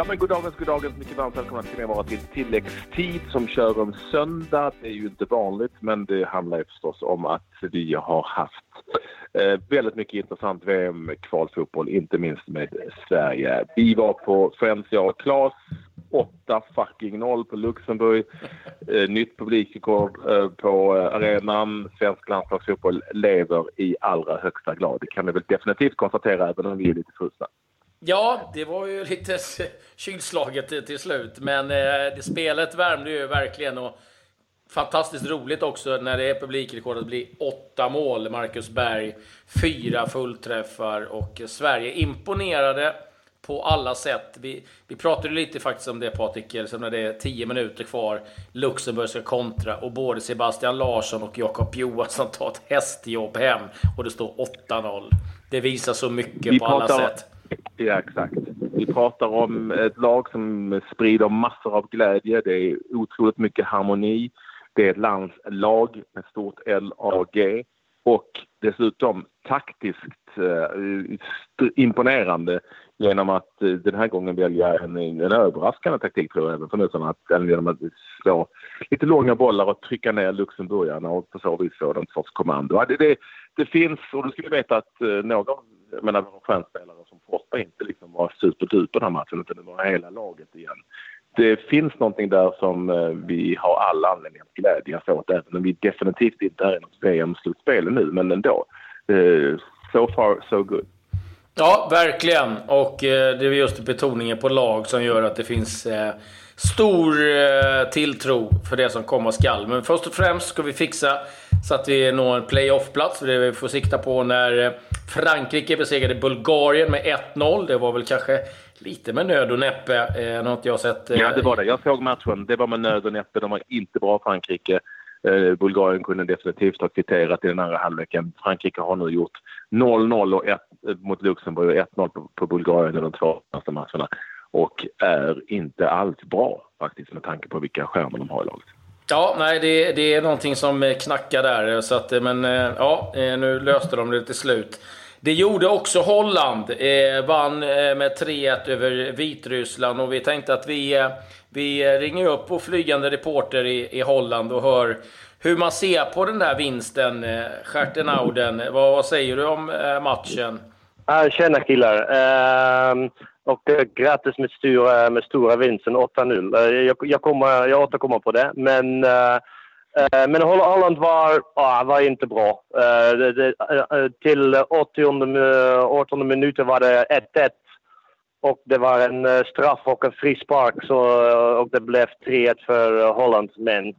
Ja, men goddagens, goddagens. Mycket varmt välkomna ska ni vara till tilläggstid som kör om söndag. Det är ju inte vanligt, men det handlar ju förstås om att vi har haft eh, väldigt mycket intressant VM-kvalfotboll, inte minst med Sverige. Vi var på Friends, jag och Claes. 8 fucking 0 på Luxemburg. Eh, nytt publikrekord eh, på eh, arenan. Svensk landslagsfotboll lever i allra högsta grad. Det kan vi väl definitivt konstatera, även om vi är lite frusna. Ja, det var ju lite kylslaget till slut, men eh, det, spelet värmde ju verkligen. Och fantastiskt roligt också när det är publikrekord att bli åtta mål. Marcus Berg, fyra fullträffar och Sverige imponerade på alla sätt. Vi, vi pratade lite faktiskt om det Patrik, liksom när det är tio minuter kvar. Luxemburg ska kontra och både Sebastian Larsson och Jakob Johansson tar ett hästjobb hem och det står 8-0. Det visar så mycket vi på alla sätt. Ja, exakt. Vi pratar om ett lag som sprider massor av glädje. Det är otroligt mycket harmoni. Det är ett landslag med stort LAG och dessutom taktiskt eh, imponerande genom att eh, den här gången välja en, en överraskande taktik tror jag även för Nusarna. Genom att slå lite långa bollar och trycka ner luxemburgarna och på så vis få någon sorts kommando. Det, det, det finns, och du ska veta att eh, någon jag menar våra stjärnspelare som Forsberg inte liksom var superduper den här matchen utan det var hela laget igen. Det finns någonting där som eh, vi har alla anledning att glädjas åt även om vi definitivt inte är i något VM-slutspel nu men ändå. Eh, so far so good. Ja, verkligen. Och eh, det är just betoningen på lag som gör att det finns eh, stor eh, tilltro för det som komma skall. Men först och främst ska vi fixa så att vi når en playoff-plats. Det vi får sikta på när Frankrike besegrade Bulgarien med 1-0. Det var väl kanske lite med nöd och näppe. Nu har inte jag sett. Ja, det var det. Jag såg matchen. Det var med nöd och näppe. De var inte bra, Frankrike. Eh, Bulgarien kunde definitivt ha kvitterat i den andra halvleken. Frankrike har nu gjort 0-0 och 1 eh, mot Luxemburg och 1-0 på, på Bulgarien i de två första matcherna. Och är inte alls bra faktiskt med tanke på vilka stjärnor de har i laget. Ja, nej, det, det är någonting som knackar där. Så att, eh, men ja, nu löste de det till slut. Det gjorde också Holland. Eh, vann eh, med 3-1 över Vitryssland och vi tänkte att vi, eh, vi ringer upp vår flygande reporter i, i Holland och hör hur man ser på den där vinsten. Eh, Stjärtenauden. vad, vad säger du om eh, matchen? tjena killar! Uh, och eh, grattis med stora, med stora vinsten, 8-0. Eh, jag, jag, kommer, jag återkommer på det. Men, uh, Eh, men Holland var, var inte bra. Eh, det, det, eh, till 80 80 minuter var det 1-1. Och det var en straff och en frispark så, och det blev 3-1 för Holland. Men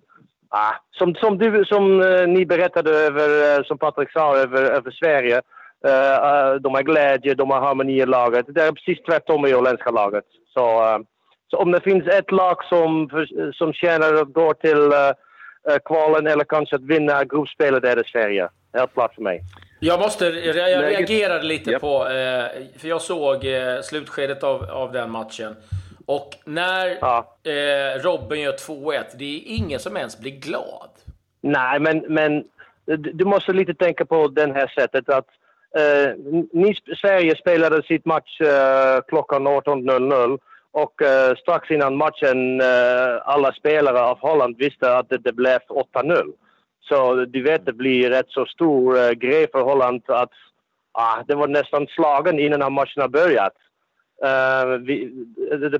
ah, som, som, du, som ni berättade, över, som Patrik sa, över, över Sverige Uh, de har glädje, de har harmoni i laget. Det är precis tvärtom i holländska laget. Så, uh, så om det finns ett lag som, som tjänar att gå till uh, kvalen eller kanske att vinna gruppspelet är det Sverige. Helt klart för mig. Jag måste, jag reagerade lite yep. på, för jag såg slutskedet av, av den matchen. Och när ja. Robin gör 2-1, det är ingen som ens blir glad. Nej, men, men du måste lite tänka på det här sättet att Eh, ni, Sverige spelade sitt match eh, klockan 18.00 och eh, strax innan matchen eh, alla spelare av Holland visste att det, det blev 8-0. Så du vet, det blir rätt så stor eh, grej för Holland att ah, det var nästan slagen innan matchen har börjat. Uh, vi,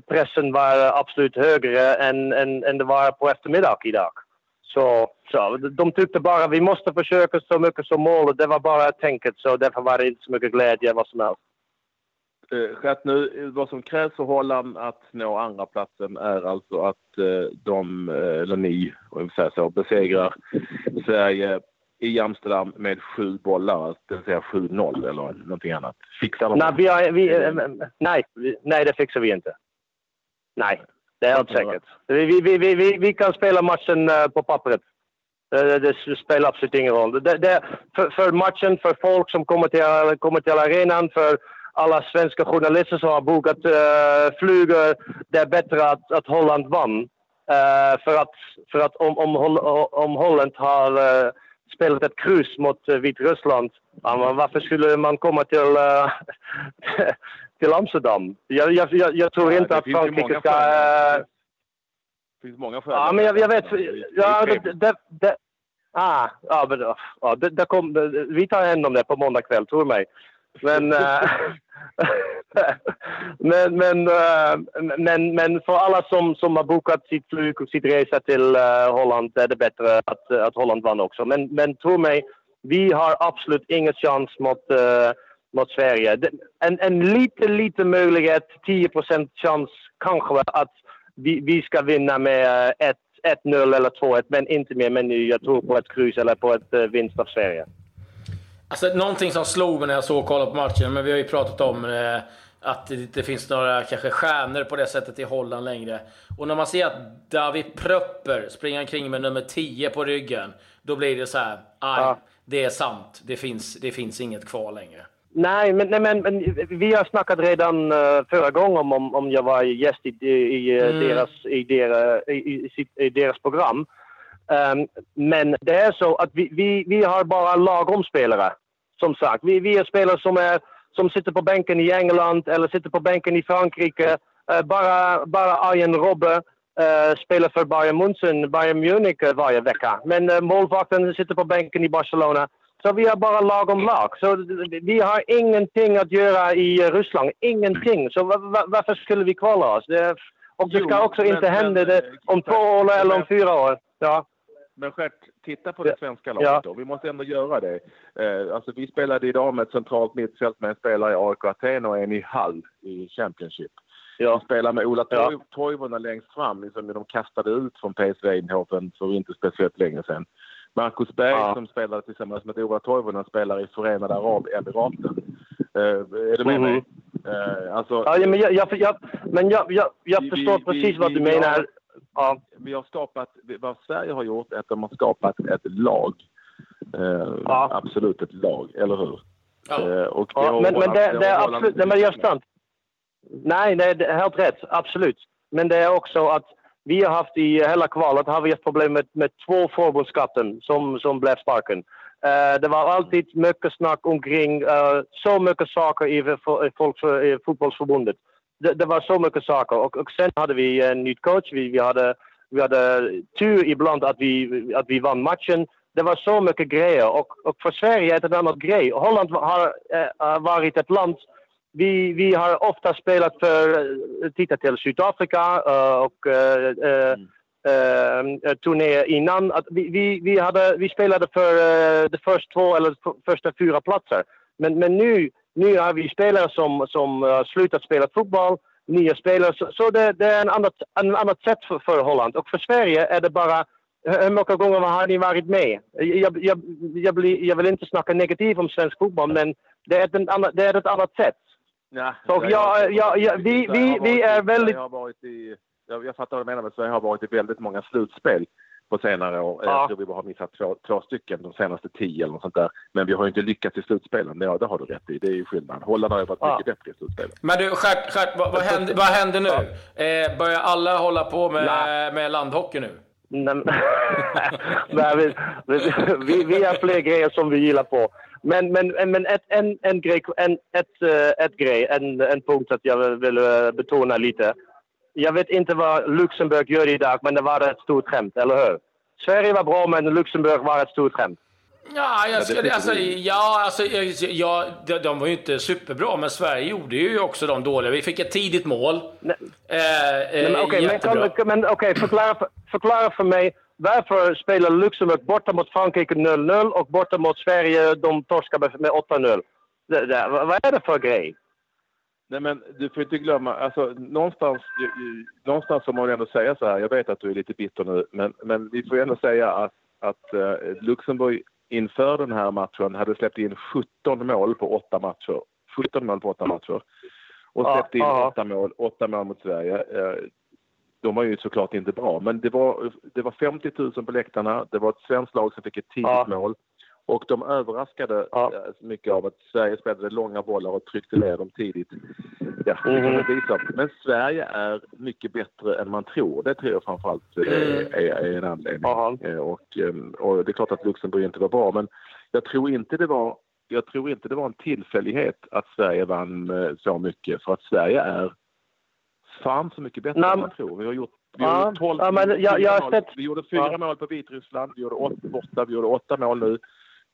pressen var absolut högre än, än, än det var på eftermiddag idag. Så, så de tyckte bara vi måste försöka så mycket som möjligt. Det var bara tänket så därför var det inte så mycket glädje vad som helst. Eh, nu, vad som krävs för Holland att nå andra platsen är alltså att eh, de, eh, eller ni, om vi säger så, besegrar Sverige i Amsterdam med sju bollar, det vill säga 7-0 eller någonting annat. Fixar de nej, vi har, vi, nej, nej, det fixar vi inte. Nej. Det är helt säkert. Vi, vi, vi, vi, vi kan spela matchen på pappret. Det, det spelar absolut ingen roll. Det, det, för, för, matchen, för folk som kommer till, kommer till arenan, för alla svenska journalister som har bokat uh, flygor. Det är bättre att, att Holland vann. Uh, för att, för att om, om, om Holland har uh, spelat ett kryss mot uh, Vitryssland. Ja, varför skulle man komma till, uh, till Amsterdam? Jag, jag, jag, jag tror ja, inte att Frankrike ska... Det finns många skäl. Ja, men jag, jag vet... Ja, det, det, det, ah, ja, men, ja, det, det kom, vi tar hand om det på måndag kväll, tror mig. Eh, men, men, men, men, men för alla som, som har bokat sitt flyg och sitt resa till eh, Holland är det bättre att, att Holland vann också. Men, men tro mig, vi har absolut ingen chans mot, mot Sverige. En, en liten, liten möjlighet, 10% chans kanske att vi, vi ska vinna med 1-0 eller 2-1, men inte mer. Men jag tror på ett kryss eller på ett vinst av Sverige. Alltså, någonting som slog mig när jag såg och kollade på matchen, men vi har ju pratat om eh, att det inte finns några kanske stjärnor på det sättet i Holland längre. Och när man ser att David Pröpper springer omkring med nummer 10 på ryggen, då blir det så här, aj, ja. det är sant. Det finns, det finns inget kvar längre. Nej, men, nej, men, men vi har snackat redan uh, förra gången om, om jag var gäst i, i, mm. deras, i, deras, i, i, i deras program. Um, men det är så att vi, vi, vi har bara lagom spelare som sagt. Vi, vi är spelare som, är, som sitter på bänken i England eller sitter på bänken i Frankrike. Uh, bara, bara Arjen Robbe uh, spelar för Bayern München, Bayern Munich uh, varje vecka. Men uh, målvakten sitter på bänken i Barcelona. Så vi har bara lagom lag. Så vi har ingenting att göra i Ryssland. Ingenting. Så varför skulle vi kvala oss? Det, och det ska också men, inte hända det om två år eller om fyra år. Ja. Men Stjärt, titta på det svenska laget ja. då. Vi måste ändå göra det. Eh, alltså vi spelade idag med ett centralt mittfält med en spelare i AIK Aten och en i Hall i Championship. Ja. Vi spelar med Ola ja. Toivonen längst fram, liksom de kastade ut från PSV Eindhoven för inte speciellt länge sedan. Marcus Berg ja. som spelade tillsammans med Ola Toivonen spelar i Förenade Arabemiraten. Eh, är du med mm. mig? Eh, alltså, ja, men jag, jag, jag men jag, jag, jag förstår vi, precis vi, vad du vi, menar ja, vi har skapat, vad Sverige har gjort är att de har skapat ett lag. Eh, ja. Absolut ett lag, eller hur? Ja. Eh, ja, men, men det, det, är absolut, det, men jag sant. Nej, det är helt rätt, absolut. Men det är också att vi har haft i hela kvalet har vi haft problem med, med två förbundskapten som, som blev sparken. Uh, det var alltid mycket snack omkring uh, så mycket saker i, i, folk, i fotbollsförbundet det, var så mycket saker. Och, och sen hade vi en ny coach. Vi, vi, hade, vi hade tur ibland att vi, att vi vann matchen. Det var så mycket grejer. Och, och för Sverige är det en annan grej. Holland har äh, varit ett land vi, vi har ofta spelat för, eh, titta till Sydafrika uh, och uh, mm. uh, turnéer innan. Att vi, vi, vi, hade, vi spelade för de första två eller första fyra platser. Men, men nu nu har vi spelare som, som har slutat spela fotboll, nya spelare. Så, så det, det, är en annat, en annat sätt för, för Holland. Och för Sverige är det bara hur många gånger har ni varit med? Jag, jag, jag, blir, jag vill inte snacka negativt om svensk fotboll, men det är ett, annat, det är ett annat sätt. Ja, så jag, jag, jag, vi, vi, vi är väldigt... Jag, har varit i, jag, jag fattar vad du menar, men Sverige har varit i väldigt många slutspel på senare år. Ja. Jag tror vi bara har missat två, två stycken de senaste tio eller något sånt där. Men vi har ju inte lyckats i slutspelen. Ja, det har du rätt i. Det är ju skillnad. Holland har ju varit ja. mycket bättre i slutspelen. Men du, Stjärt, Stjärt vad, vad, händer, vad händer nu? Ja. Eh, börjar alla hålla på med, med landhockey nu? Nej, vi, vi, vi har fler grejer som vi gillar på. Men, men, men ett, en, en, grej, en, ett, eh, ett grej, en, en punkt att jag vill eh, betona lite. Jag vet inte vad Luxemburg gör idag, men det var ett stort skämt, eller hur? Sverige var bra, men Luxemburg var ett stort skämt. Ja, jag skulle, alltså, ja, alltså, ja, de, var ju inte superbra, men Sverige gjorde ju också de dåliga. Vi fick ett tidigt mål. Nej. Eh, men, okay, men, okay, förklara, för, förklara för mig. Varför spelar Luxemburg borta mot Frankrike 0-0 och borta mot Sverige de torskar med 8-0? Vad är det för grej? Nej men du får inte glömma, alltså någonstans, någonstans får man ändå säga så här, jag vet att du är lite bitter nu, men, men vi får ändå säga att, att uh, Luxemburg inför den här matchen hade släppt in 17 mål på åtta matcher. 17 mål på åtta matcher. Och släppte in åtta mål, åtta mål mot Sverige. Uh, de var ju såklart inte bra, men det var, det var 50 000 på läktarna, det var ett svenskt lag som fick ett tidigt mål Och de överraskade Ja. eh, mycket av att Sverige spelade långa bollar och tryckte ner dem tidigt. Ja, visa. Men Sverige är mycket bättre än man tror. Det tror jag framförallt eh, är, är en anledning. Eh, Och, och det är klart att Luxemburg inte var bra, men jag tror inte det var jag tror inte det var en tillfällighet att Sverige vann så mycket. För att Sverige är fan så mycket bättre Nej, än man tror. Vi har gjort, vi har Ja, gjort 12, ja, men jag- jag mål. sett- vi gjorde fyra Ja. mål på Vitryssland, vi gjorde åtta borta, vi gjorde åtta mål nu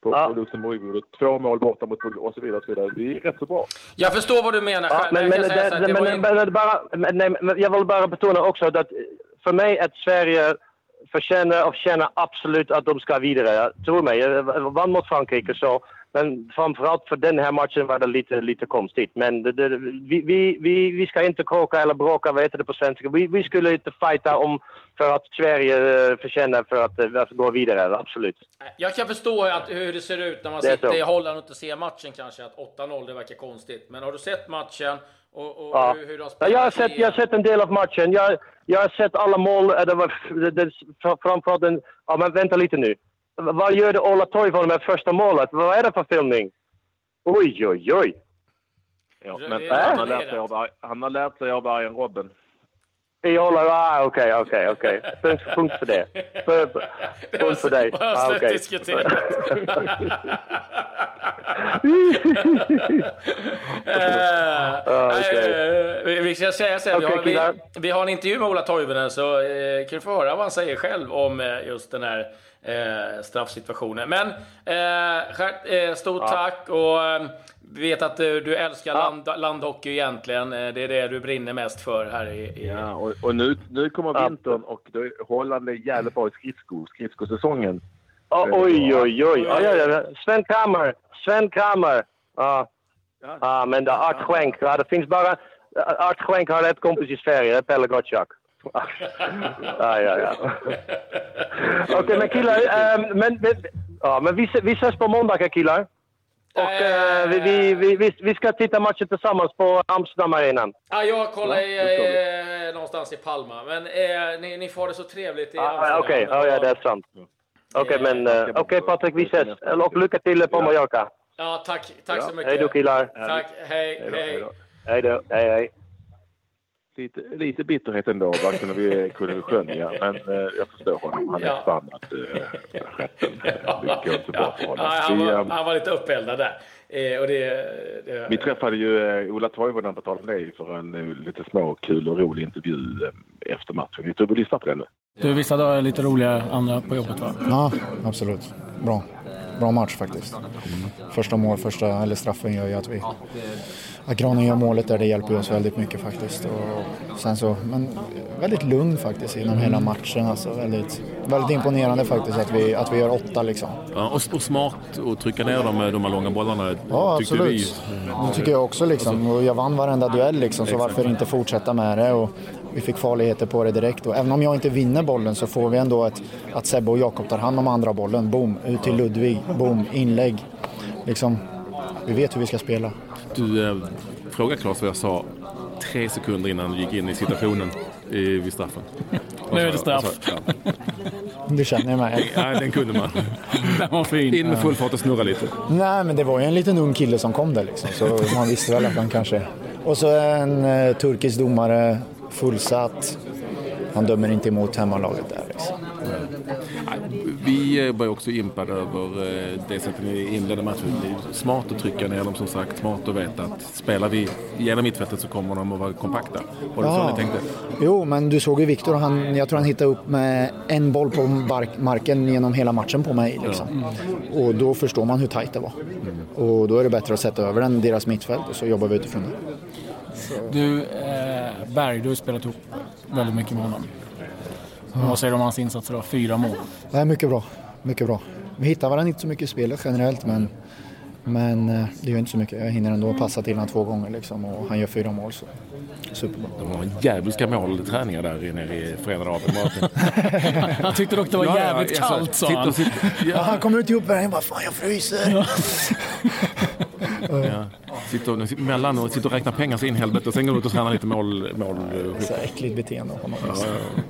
på, Ja. på Luxemburg. Vi gjorde två mål borta mot Bulgarien och så vidare. Och så vidare. Vi är rätt så bra. Jag förstår vad du menar. Ja, själv, men, jag men, det, det, det men, ju- bara, nej, men vill bara betona också att för mig att Sverige förtjänar och känner absolut att de ska vidare. Tro mig, jag vann mot Frankrike så. Men framförallt för den här matchen var det lite, lite konstigt. Men det, det, vi, vi, vi, ska inte kroka eller bråka, vad heter det på svenska? Vi, vi skulle inte fighta om för att Sverige eh, förtjänar för att, eh, att gå vidare, absolut. Jag kan förstå att, hur det ser ut när man sitter i Holland och inte ser matchen kanske, att 8-0, det verkar konstigt. Men har du sett matchen och, och Ja. hur, hur de Ja, spelar? jag, har sett, jag har sett en del av matchen. Jag, jag har sett alla mål. eh, Det var det, det, framförallt den... Ja, men vänta lite nu. Vad gör det Ola Toivonen med första målet? Vad är det för filmning? Oj, oj, oj. Ja, men är han, har lärt sig av, han har lärt sig av Arjen Robben. I Ola... Ah, okej, okej, okej. Punkt punkt för det. Punkt för dig. Ah, okej. diskuterat. Okej. Eh, vi- Vi ska säga sen, vi, Okej, har, vi, vi har en intervju med Ola Toivonen så eh, kan du få höra vad han säger själv om eh, just den här eh, straffsituationen. Men eh, eh, stort tack och eh, vi vet att du, du älskar land, landhockey egentligen. Eh, det är det du brinner mest för här i... i Ja, och, och nu, nu kommer Ja. vintern och då är Holland är jävligt bra i skridsko, skridskosäsongen. Oh, oj, oj, oj. Ja, ja, ja. Sven Kramer. Sven Kramer. Ja. Ja. Ja, men det Art Schenk. Ja, det finns bara... Art Schenk har ett kompis i Sverige, det är Pelle Gottschalk. Ja, ja, ja. Okej, men killar. ehm, men, men, ja, men vi, vi ses på måndag, killar. Och eh, vi, vi, vi, vi, ska titta matchen tillsammans på Amsterdam Arenan. Ja, jag kollar Ja, i, eh, någonstans i Palma. Men eh, ni, ni får det så trevligt i Ah, Amsterdam. Okej, ja, ja, det är sant. Okej, Ja, men eh, okej Patrik, vi ses. Och lycka till på Mallorca. Ja, tack, tack så mycket. Hej då killar. Tack, hej, Hej då, hej hej. då. Hej då. Hej, hej. Lite, lite bitterhet ändå, vad kunde vi, kunde vi skönja. Men eh, jag förstår honom. Han är Ja. förbannad. Eh, rätten. Det går inte bra för honom. Ja, han, Vi, var, eh, han var lite uppeldad där. Eh, och det, det, Vi träffade ju eh, Ola Toivonen på tal om det för en eh, lite små kul och rolig intervju eh, efter matchen. Vi tror vi lyssnar på den nu. Du, vissa dagar är lite roligare, andra på jobbet va? Ja, absolut. Bra. Bra match faktiskt. Första mål, första, eller straffen gör ju att vi... Att Granen gör målet där, det hjälper oss väldigt mycket faktiskt. Och sen så, men väldigt lugn faktiskt genom hela matchen. Alltså väldigt, väldigt imponerande faktiskt att vi, att vi gör åtta liksom. Ja, och, och smart att trycka ner dem med de här långa bollarna. Ja, tyckte absolut. Det tycker jag också liksom. Och jag vann varenda duell liksom, så varför inte fortsätta med det? Och vi fick farligheter på det direkt. Och även om jag inte vinner bollen så får vi ändå ett, att Sebbe och Jakob tar hand om andra bollen. Boom, ut till Ludvig. Boom, inlägg. Liksom, vi vet hur vi ska spela. Du, eh, fråga Claes vad jag sa tre sekunder innan du gick in i situationen i, vid straffen. Nu är det straff. Alltså, ja. Du känner mig. Nej, den kunde man. Den var fin. In med full fart och snurra lite. Nej, men det var ju en liten ung kille som kom där liksom. Så man visste väl att han kanske... Och så en eh, turkisk domare, fullsatt. Han dömer inte emot hemmalaget Vi eh, var också impade över eh, det sättet ni inledde matchen. Det är smart att trycka ner dem som sagt. Smart att veta att spelar vi genom mittfältet så kommer de att vara kompakta. Var det så Ja. ni tänkte? Jo, men du såg ju Viktor, han, jag tror han hittade upp med en boll på bark, marken genom hela matchen på mig. Liksom. Och då förstår man hur tajt det var. Och då är det bättre att sätta över den, deras mittfält, och så jobbar vi utifrån det. Du, eh, Berg, du har spelat ihop väldigt mycket med honom. Vad säger du om hans insatser då? Fyra mål. Det är mycket bra, mycket bra. Vi hittar varandra inte så mycket i spelet generellt, men, men eh, det gör inte så mycket. Jag hinner ändå passa till honom två gånger liksom, och han gör fyra mål. Så. Superbra. Det var en djävulska målträningar där nere i Förenade Arabemiraten. Han tyckte dock det var jävligt kallt sa han. Sitter, Ja, ja, han kom ut i uppvärmningen och bara “Fan, jag fryser”. ja. sitter, mellan och sitter och räknar pengar så in helvete och sen går ut och tränar lite mål. mål Så äckligt beteende av honom. ja,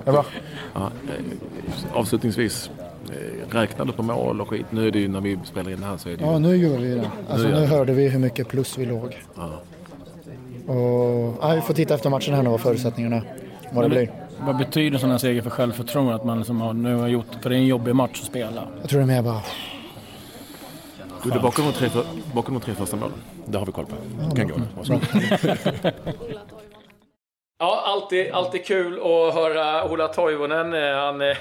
Det är bra. ja. Eh, Avslutningsvis, Eh, räknar du på mål och skit? Nu är det ju när vi spelar in här så är det ju... Ja, nu gör vi det. Alltså Nu nu, hörde vi hur mycket plus vi låg. Ja. Och, ja, vi får titta efter matchen här nu vad förutsättningarna vad det blir. Vad betyder sån här seger för självförtroende? Att man liksom har, nu har gjort, för det är en jobbig match att spela. Jag tror det är mer bara, Du är bakom de, tre för, bakom de tre första målen. Det har vi koll på. Det kan gå. Varsågod. Ja, alltid, alltid kul att höra Ola Toivonen. Eh, Han är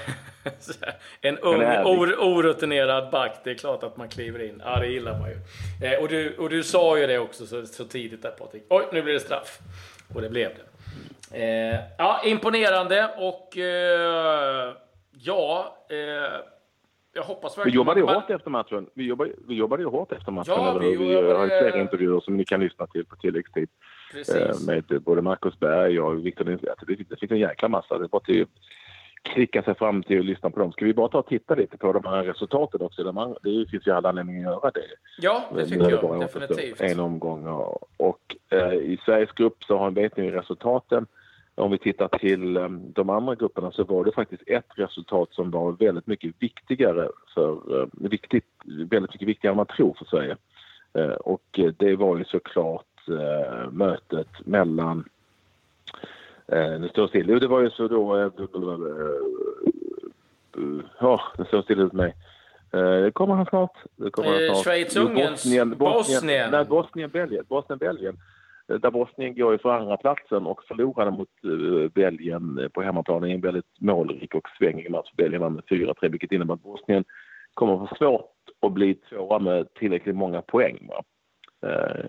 en ung, or, orutinerad back. Det är klart att man kliver in. Ja, det gillar man ju. Eh, Och du, och du sa ju det också så, så tidigt där Patrik. Oj, nu blir det straff. Och det blev det. Eh, ja, imponerande och eh, ja, eh, jag hoppas Vi verkligen... jobbade ju man- hårt efter matchen. Vi jobbade, vi jobbade ju hårt efter matchen. Ja, vi vi jobbade- har flera intervjuer som ni kan lyssna till på tilläggstid. Eh, Precis. med både Marcus Berg och Viktor Lindstedt. Det, det finns en jäkla massa. Det är bara till att klicka sig fram till och lyssna på dem. Ska vi bara ta och titta lite på de här resultaten också? De andra, det finns ju alla anledningar att göra det. Ja, det tycker jag definitivt. En omgång. Och, och eh, i Sveriges grupp så har, ni resultaten. Om vi tittar till eh, de andra grupperna så var det faktiskt ett resultat som var väldigt mycket viktigare för, eh, viktigt, väldigt mycket viktigare än man tror för Sverige. Eh, och det var ju såklart eh, mötet mellan Eh, det står still. Jo, det var ju så då... Ja, det står still hos mig. Det kommer han snart. Det kommer han snart. Schweiz, Ungern, Bosnien, Bosnien. Nej, Bosnien, Belgien. Bosnien, Belgien. Eh, Där Bosnien går ju för andra platsen och förlorade mot eh, Belgien eh, på hemmaplan i en väldigt målrik och svängig match. Belgien vann med 4-3 vilket innebär att Bosnien kommer att få svårt att bli tvåa med tillräckligt många poäng. Va?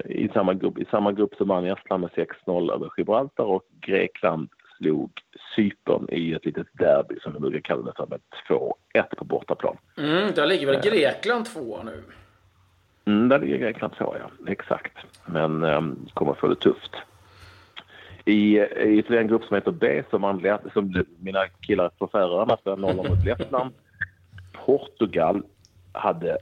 I samma grupp, I samma grupp så vann Estland med 6-0 över Gibraltar och Grekland slog Cypern i ett litet derby som vi brukar kalla det för med 2-1 på bortaplan. Mm, där ligger väl Grekland tvåa nu? Mm, där ligger Grekland tvåa, ja. Exakt. Men um, kommer få det tufft. I, i ytterligare en grupp som heter B som, vann, som mina killar på Färöarna spelade 0 mot Lettland. Portugal hade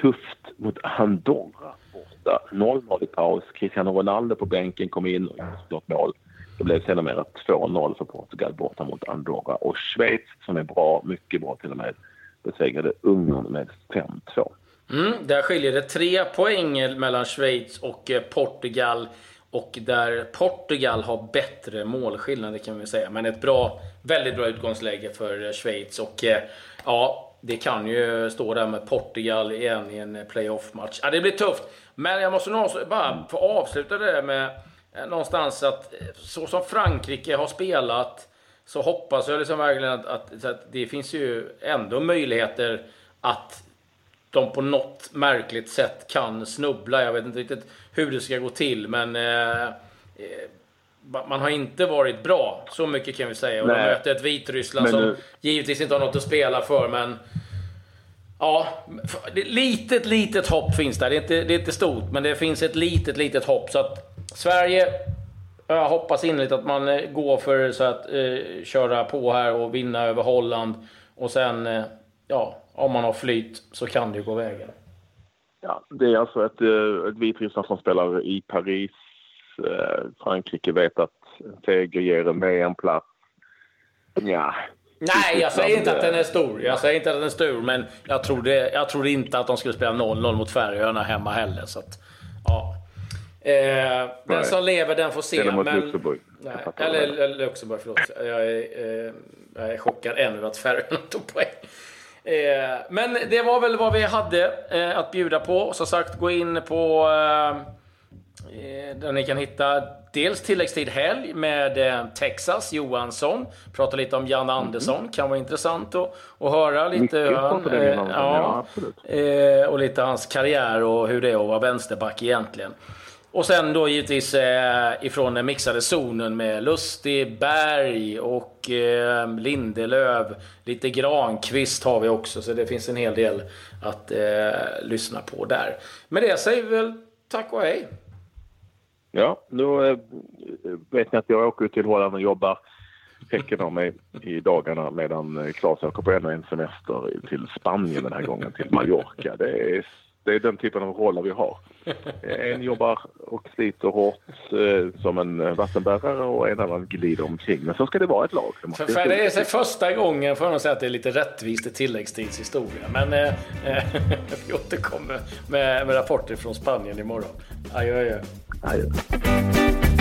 tufft mot Andorra borta. 0-0 i paus. Cristiano Ronaldo på bänken kom in och gjorde mål. Det blev sedermera 2-0 för Portugal borta mot Andorra. Och Schweiz, som är bra, mycket bra till och med, besegrade Ungern med 5-2. Mm, där skiljer det tre poäng mellan Schweiz och eh, Portugal. Och där Portugal har bättre målskillnad, det kan vi säga. Men ett bra, väldigt bra utgångsläge för eh, Schweiz. Och eh, ja, det kan ju stå där med Portugal igen i en playoff-match. Ja, det blir tufft. Men jag måste nog bara få avsluta det där med någonstans att så som Frankrike har spelat så hoppas jag liksom verkligen att, att, att det finns ju ändå möjligheter att de på något märkligt sätt kan snubbla. Jag vet inte riktigt hur det ska gå till, men eh, eh, man har inte varit bra. Så mycket kan vi säga. Och de Nej. möter ett Vitryssland Men som nu- givetvis inte har något att spela för, men Ja, litet, litet hopp finns där. Det är, inte, det är inte stort, men det finns ett litet, litet hopp. Så att Sverige, jag hoppas innerligt att man eh, går för så att eh, köra på här och vinna över Holland. Och sen, eh, ja, om man har flyt så kan det ju gå vägen. Ja, det är alltså ett, eh, ett Vitryssland som spelar i Paris. Eh, Frankrike vet att seger ger en VM-plats. Ja. Nej, jag säger inte att den är stor. Jag säger inte att den är stor, men jag trodde, jag trodde inte att de skulle spela 0-0 mot Färöarna hemma heller. Så att, ja. Eh, den som lever, den får se. Eller mot men, Luxemburg. Nej, eller, eller Luxemburg, förlåt. Jag är, eh, jag är chockad ännu att Färöarna tog poäng. Eh, men det var väl vad vi hade eh, att bjuda på. Som sagt, gå in på eh, där ni kan hitta dels tilläggstid helg med Texas Johansson. Prata lite om Jan Andersson. Kan vara intressant att, att höra lite. Hur han, eh. Ja. Eh, och lite hans karriär och hur det är att vara vänsterback egentligen. Och sen då givetvis eh, ifrån den mixade zonen med Lustig, Berg och eh, Lindelöv. Lite Granqvist har vi också, så det finns en hel del att eh, lyssna på där. Med det säger vi väl tack och hej. Ja, då eh, vet ni att jag åker till Holland och jobbar häcken av mig i dagarna medan Claes åker på ännu en semester till Spanien den här gången, till Mallorca. Det är, det är den typen av roller vi har. En jobbar och sliter hårt eh, som en vattenbärare och en annan glider omkring. Men så ska det vara ett lag. Det för, för det är så första gången får jag nog säga att det är lite rättvist i tilläggstidshistoria. Men eh, vi återkommer med, med rapporter från Spanien imorgon. Adjö, adjö. adjö.